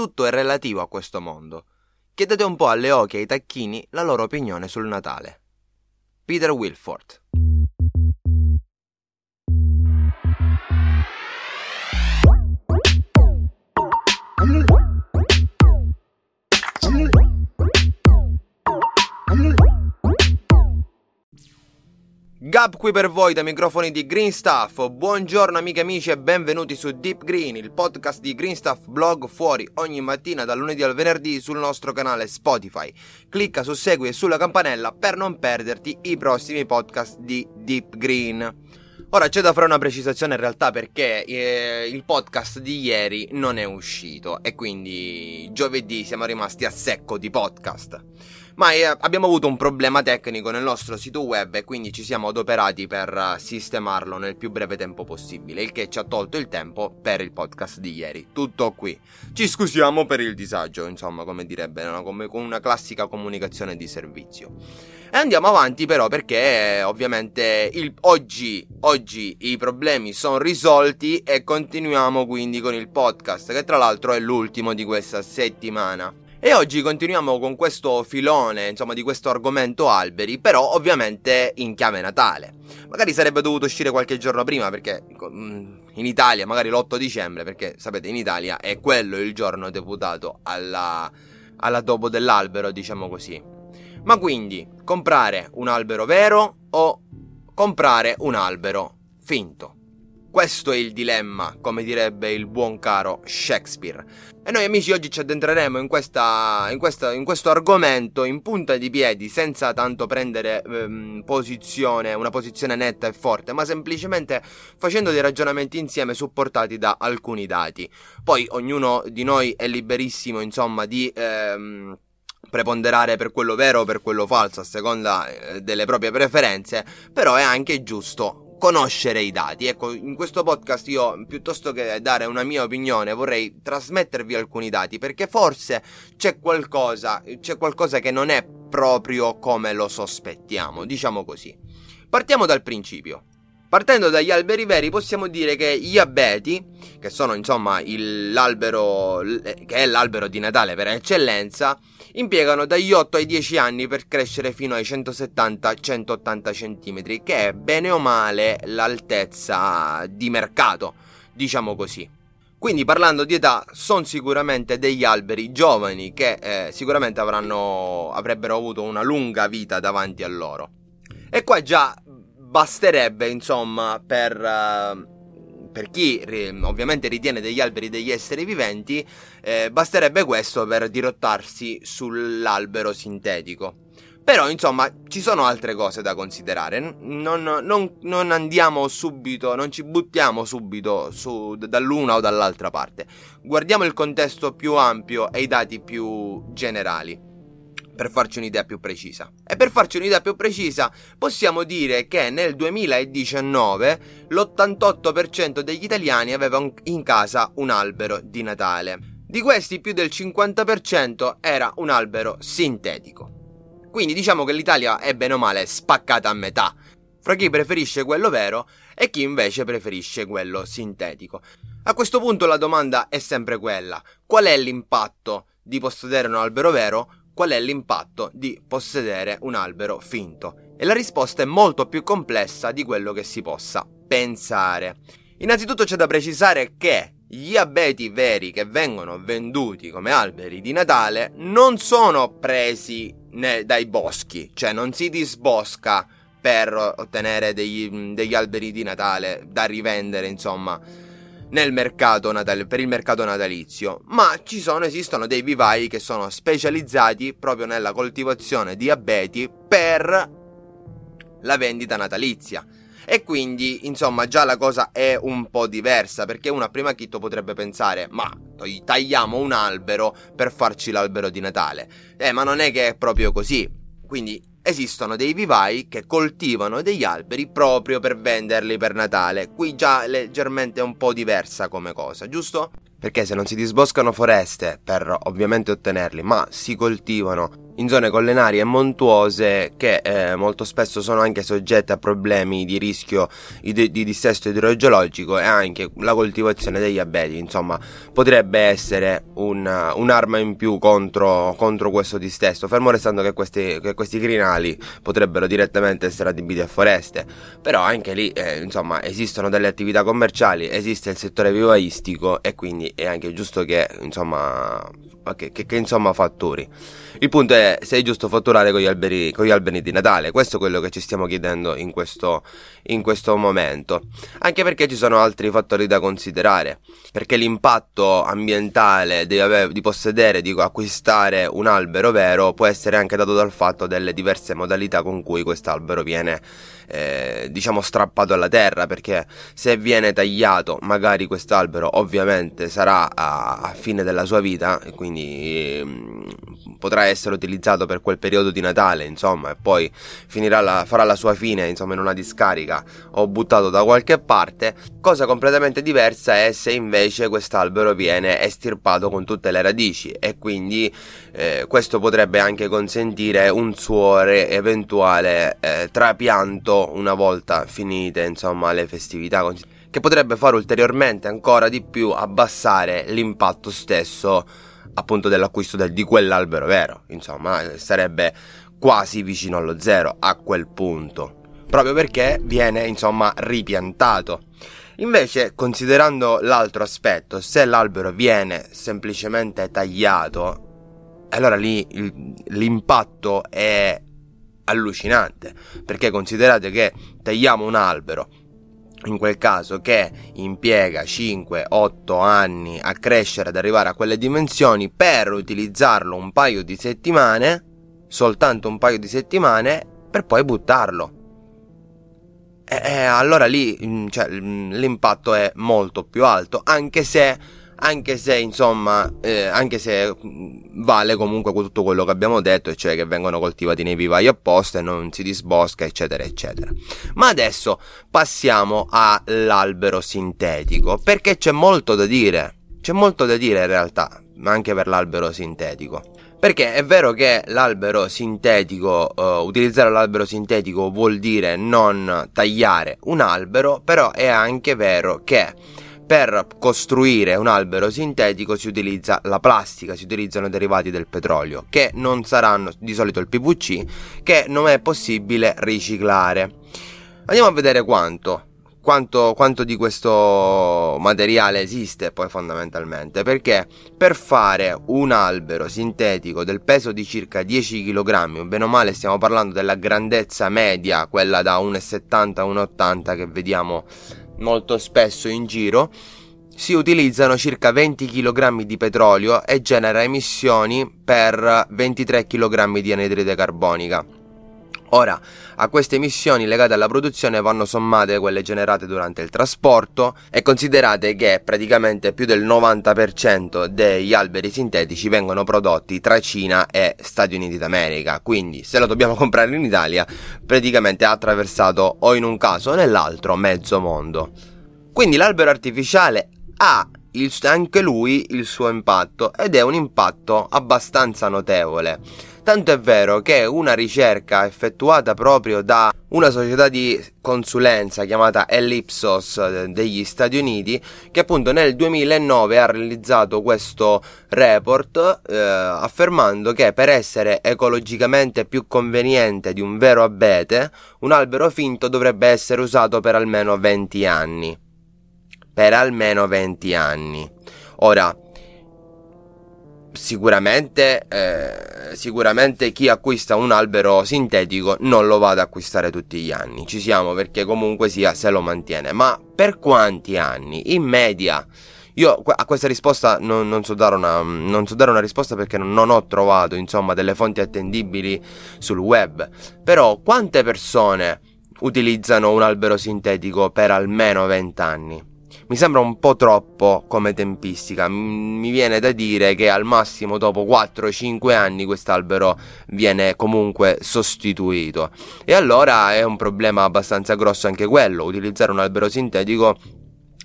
tutto è relativo a questo mondo. Chiedete un po' alle oche e ai tacchini la loro opinione sul Natale. Peter Wilford Gab qui per voi dai microfoni di Green Stuff. Buongiorno amiche e amici e benvenuti su Deep Green, il podcast di Green Stuff blog fuori ogni mattina dal lunedì al venerdì sul nostro canale Spotify. Clicca su segui e sulla campanella per non perderti i prossimi podcast di Deep Green. Ora c'è da fare una precisazione in realtà perché eh, il podcast di ieri non è uscito e quindi giovedì siamo rimasti a secco di podcast ma eh, abbiamo avuto un problema tecnico nel nostro sito web e quindi ci siamo adoperati per eh, sistemarlo nel più breve tempo possibile, il che ci ha tolto il tempo per il podcast di ieri. Tutto qui. Ci scusiamo per il disagio, insomma, come direbbe, no? come con una classica comunicazione di servizio. E andiamo avanti però perché ovviamente il, oggi, oggi i problemi sono risolti e continuiamo quindi con il podcast che tra l'altro è l'ultimo di questa settimana. E oggi continuiamo con questo filone, insomma, di questo argomento alberi, però ovviamente in chiave Natale. Magari sarebbe dovuto uscire qualche giorno prima, perché mm, in Italia, magari l'8 dicembre, perché sapete, in Italia è quello il giorno deputato alla, alla dopo dell'albero, diciamo così. Ma quindi, comprare un albero vero o comprare un albero finto? Questo è il dilemma, come direbbe il buon caro Shakespeare. E noi amici oggi ci addentreremo in, questa, in, questa, in questo argomento in punta di piedi, senza tanto prendere ehm, posizione, una posizione netta e forte, ma semplicemente facendo dei ragionamenti insieme supportati da alcuni dati. Poi ognuno di noi è liberissimo, insomma, di... Ehm, preponderare per quello vero o per quello falso a seconda eh, delle proprie preferenze, però è anche giusto conoscere i dati. Ecco, in questo podcast io, piuttosto che dare una mia opinione, vorrei trasmettervi alcuni dati, perché forse c'è qualcosa, c'è qualcosa che non è proprio come lo sospettiamo, diciamo così. Partiamo dal principio. Partendo dagli alberi veri possiamo dire che gli abeti, che sono insomma il, l'albero, che è l'albero di Natale per eccellenza, impiegano dagli 8 ai 10 anni per crescere fino ai 170-180 cm, che è bene o male l'altezza di mercato, diciamo così. Quindi parlando di età, sono sicuramente degli alberi giovani che eh, sicuramente avranno, avrebbero avuto una lunga vita davanti a loro. E qua già basterebbe, insomma, per... Uh, per chi ovviamente ritiene degli alberi degli esseri viventi, eh, basterebbe questo per dirottarsi sull'albero sintetico. Però, insomma, ci sono altre cose da considerare. Non, non, non andiamo subito, non ci buttiamo subito su, dall'una o dall'altra parte. Guardiamo il contesto più ampio e i dati più generali per farci un'idea più precisa. E per farci un'idea più precisa possiamo dire che nel 2019 l'88% degli italiani aveva in casa un albero di Natale. Di questi più del 50% era un albero sintetico. Quindi diciamo che l'Italia è bene o male spaccata a metà, fra chi preferisce quello vero e chi invece preferisce quello sintetico. A questo punto la domanda è sempre quella: qual è l'impatto di possedere un albero vero qual è l'impatto di possedere un albero finto. E la risposta è molto più complessa di quello che si possa pensare. Innanzitutto c'è da precisare che gli abeti veri che vengono venduti come alberi di Natale non sono presi dai boschi, cioè non si disbosca per ottenere degli, degli alberi di Natale da rivendere, insomma nel mercato natale, per il mercato natalizio, ma ci sono, esistono dei vivai che sono specializzati proprio nella coltivazione di abeti per la vendita natalizia. E quindi, insomma, già la cosa è un po' diversa, perché uno a prima chitto potrebbe pensare, ma tagliamo un albero per farci l'albero di Natale. Eh, ma non è che è proprio così. Quindi esistono dei vivai che coltivano degli alberi proprio per venderli per Natale. Qui già leggermente un po' diversa come cosa, giusto? Perché se non si disboscano foreste per ovviamente ottenerli, ma si coltivano in zone collinari e montuose che eh, molto spesso sono anche soggette a problemi di rischio di, di dissesto idrogeologico e anche la coltivazione degli abeti, insomma, potrebbe essere un, un'arma in più contro, contro, questo dissesto, fermo restando che questi, che questi crinali potrebbero direttamente essere adibiti a foreste, però anche lì, eh, insomma, esistono delle attività commerciali, esiste il settore vivaistico e quindi è anche giusto che, insomma, che, che, che insomma fatturi. Il punto è se è giusto fatturare con gli, alberi, con gli alberi di Natale, questo è quello che ci stiamo chiedendo in questo, in questo momento. Anche perché ci sono altri fattori da considerare, perché l'impatto ambientale di, di possedere, di acquistare un albero vero può essere anche dato dal fatto delle diverse modalità con cui quest'albero viene eh, diciamo strappato alla terra perché se viene tagliato magari quest'albero ovviamente sarà a, a fine della sua vita e quindi eh, potrà essere utilizzato per quel periodo di Natale insomma e poi la, farà la sua fine insomma in una discarica o buttato da qualche parte. Cosa completamente diversa è se invece quest'albero viene estirpato con tutte le radici e quindi eh, questo potrebbe anche consentire un suo re- eventuale eh, trapianto una volta finite insomma le festività che potrebbe fare ulteriormente ancora di più abbassare l'impatto stesso appunto dell'acquisto del, di quell'albero vero? Insomma sarebbe quasi vicino allo zero a quel punto. Proprio perché viene insomma ripiantato. Invece, considerando l'altro aspetto, se l'albero viene semplicemente tagliato, allora lì il, l'impatto è allucinante, perché considerate che tagliamo un albero in quel caso che impiega 5-8 anni a crescere ad arrivare a quelle dimensioni per utilizzarlo un paio di settimane, soltanto un paio di settimane, per poi buttarlo. E, e allora lì mm, cioè, mm, l'impatto è molto più alto, anche se anche se insomma, eh, anche se mm, vale comunque tutto quello che abbiamo detto, cioè che vengono coltivati nei vivai apposta e non si disbosca, eccetera, eccetera. Ma adesso passiamo all'albero sintetico, perché c'è molto da dire, c'è molto da dire in realtà, anche per l'albero sintetico. Perché è vero che l'albero sintetico, uh, utilizzare l'albero sintetico vuol dire non tagliare un albero, però è anche vero che per costruire un albero sintetico si utilizza la plastica, si utilizzano derivati del petrolio, che non saranno di solito il PVC, che non è possibile riciclare. Andiamo a vedere quanto. Quanto, quanto, di questo materiale esiste poi fondamentalmente perché per fare un albero sintetico del peso di circa 10 kg bene o male stiamo parlando della grandezza media quella da 1,70 1,80 che vediamo molto spesso in giro, si utilizzano circa 20 kg di petrolio e genera emissioni per 23 kg di anidride carbonica. Ora, a queste emissioni legate alla produzione vanno sommate quelle generate durante il trasporto e considerate che praticamente più del 90% degli alberi sintetici vengono prodotti tra Cina e Stati Uniti d'America, quindi se lo dobbiamo comprare in Italia praticamente ha attraversato o in un caso o nell'altro mezzo mondo. Quindi l'albero artificiale ha il, anche lui il suo impatto ed è un impatto abbastanza notevole. Tanto è vero che una ricerca effettuata proprio da una società di consulenza chiamata Ellipsos eh, degli Stati Uniti, che appunto nel 2009 ha realizzato questo report eh, affermando che per essere ecologicamente più conveniente di un vero abete, un albero finto dovrebbe essere usato per almeno 20 anni. Per almeno 20 anni. Ora, sicuramente, eh, sicuramente chi acquista un albero sintetico non lo va ad acquistare tutti gli anni, ci siamo perché comunque sia se lo mantiene, ma per quanti anni? In media. Io a questa risposta non, non, so una, non, so dare una, risposta perché non ho trovato insomma delle fonti attendibili sul web, però quante persone utilizzano un albero sintetico per almeno 20 anni? Mi sembra un po' troppo come tempistica. Mi viene da dire che al massimo dopo 4-5 anni quest'albero viene comunque sostituito. E allora è un problema abbastanza grosso anche quello, utilizzare un albero sintetico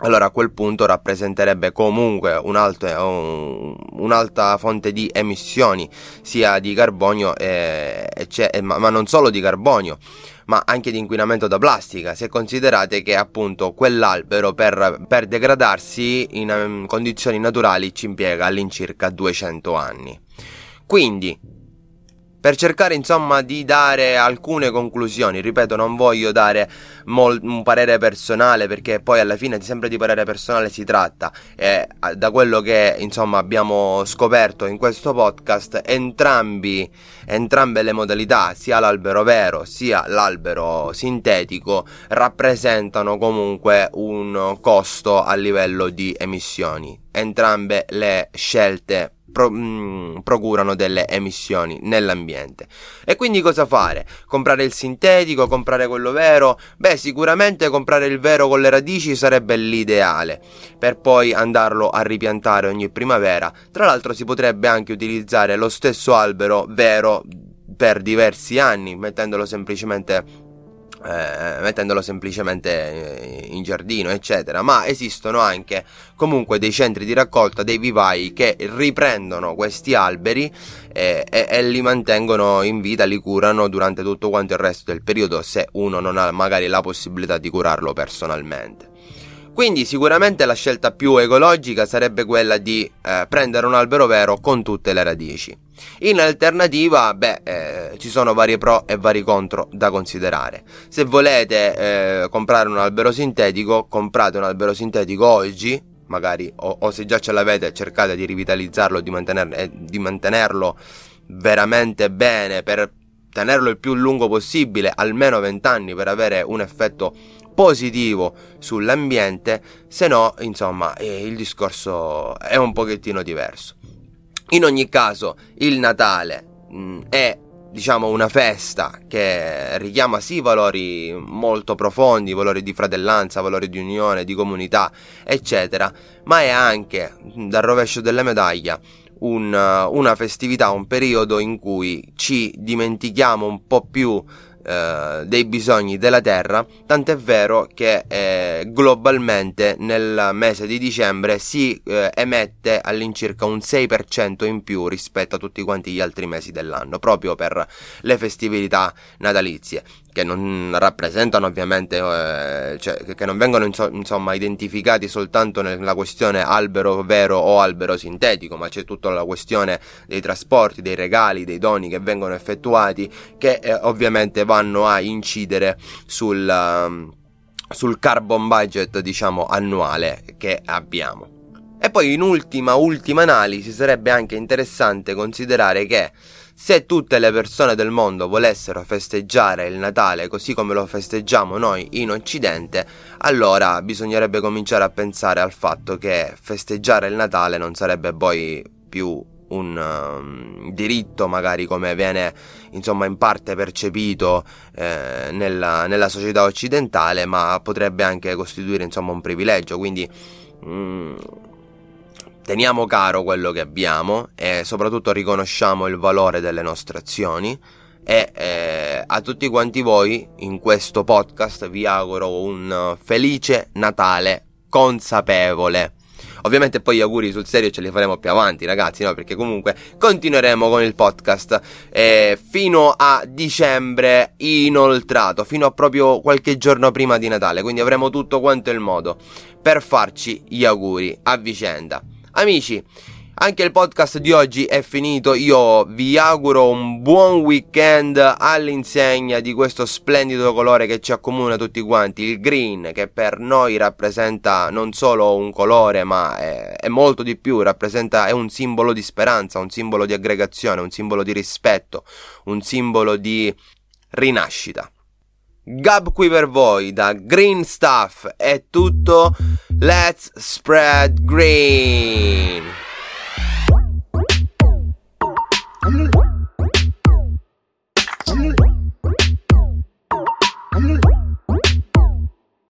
allora a quel punto rappresenterebbe comunque un'alta, un, un'alta fonte di emissioni sia di carbonio e, e ma, ma non solo di carbonio ma anche di inquinamento da plastica, se considerate che appunto quell'albero per, per degradarsi in um, condizioni naturali ci impiega all'incirca 200 anni. Quindi per cercare insomma di dare alcune conclusioni. Ripeto, non voglio dare mol- un parere personale perché poi alla fine sempre di parere personale si tratta e da quello che insomma abbiamo scoperto in questo podcast entrambi, entrambe le modalità, sia l'albero vero sia l'albero sintetico, rappresentano comunque un costo a livello di emissioni. Entrambe le scelte pro, mh, mm, procurano delle emissioni nell'ambiente. E quindi cosa fare? Comprare il sintetico, comprare quello vero? Beh, sicuramente comprare il vero con le radici sarebbe l'ideale, per poi andarlo a ripiantare ogni primavera. Tra l'altro si potrebbe anche utilizzare lo stesso albero vero per diversi anni, mettendolo semplicemente eh, mettendolo semplicemente eh, in giardino, eccetera. Ma esistono anche comunque dei centri di raccolta, dei vivai che riprendono questi alberi e, e, e, li mantengono in vita, li curano durante tutto quanto il resto del periodo, se uno non ha magari la possibilità di curarlo personalmente. Quindi sicuramente la scelta più ecologica sarebbe quella di eh, prendere un albero vero con tutte le radici. In alternativa, beh, eh, ci sono vari pro e vari contro da considerare. Se volete eh, comprare un albero sintetico, comprate un albero sintetico oggi, magari, o, o se già ce l'avete, cercate di rivitalizzarlo, di, mantener- di mantenerlo veramente bene per tenerlo il più lungo possibile, almeno 20 anni per avere un effetto positivo sull'ambiente, se no, insomma, eh, il discorso è un pochettino diverso. In ogni caso, il Natale mh, mm, è diciamo una festa che richiama sì valori molto profondi, valori di fratellanza, valori di unione, di comunità, eccetera, ma è anche dal rovescio della medaglia un, una festività, un periodo in cui ci dimentichiamo un po' più eh, dei bisogni della Terra, tant'è vero che eh, globalmente nel mese di dicembre si eh, emette all'incirca un 6% in più rispetto a tutti quanti gli altri mesi dell'anno, proprio per le festività natalizie che non rappresentano ovviamente, eh, cioè, che non vengono insomma identificati soltanto nella questione albero vero o albero sintetico, ma c'è tutta la questione dei trasporti, dei regali, dei doni che vengono effettuati, che eh, ovviamente vanno a incidere sul, um, sul carbon budget, diciamo, annuale che abbiamo. E poi in ultima, ultima analisi sarebbe anche interessante considerare che se tutte le persone del mondo volessero festeggiare il Natale così come lo festeggiamo noi in Occidente, allora bisognerebbe cominciare a pensare al fatto che festeggiare il Natale non sarebbe poi più un um, diritto magari come viene insomma in parte percepito eh, nella, nella, società occidentale ma potrebbe anche costituire insomma un privilegio. Quindi mm, teniamo caro quello che abbiamo e soprattutto riconosciamo il valore delle nostre azioni e eh, a tutti quanti voi in questo podcast vi auguro un felice Natale consapevole. Ovviamente poi gli auguri sul serio ce li faremo più avanti ragazzi, no? Perché comunque continueremo con il podcast eh, fino a dicembre inoltrato, fino a proprio qualche giorno prima di Natale, quindi avremo tutto quanto il modo per farci gli auguri a vicenda. Amici, anche il podcast di oggi è finito, io vi auguro un buon weekend all'insegna di questo splendido colore che ci accomuna tutti quanti, il green, che per noi rappresenta non solo un colore ma è, è molto di più, è un simbolo di speranza, un simbolo di aggregazione, un simbolo di rispetto, un simbolo di rinascita. Gab qui per voi da Green Stuff è tutto. Let's spread green.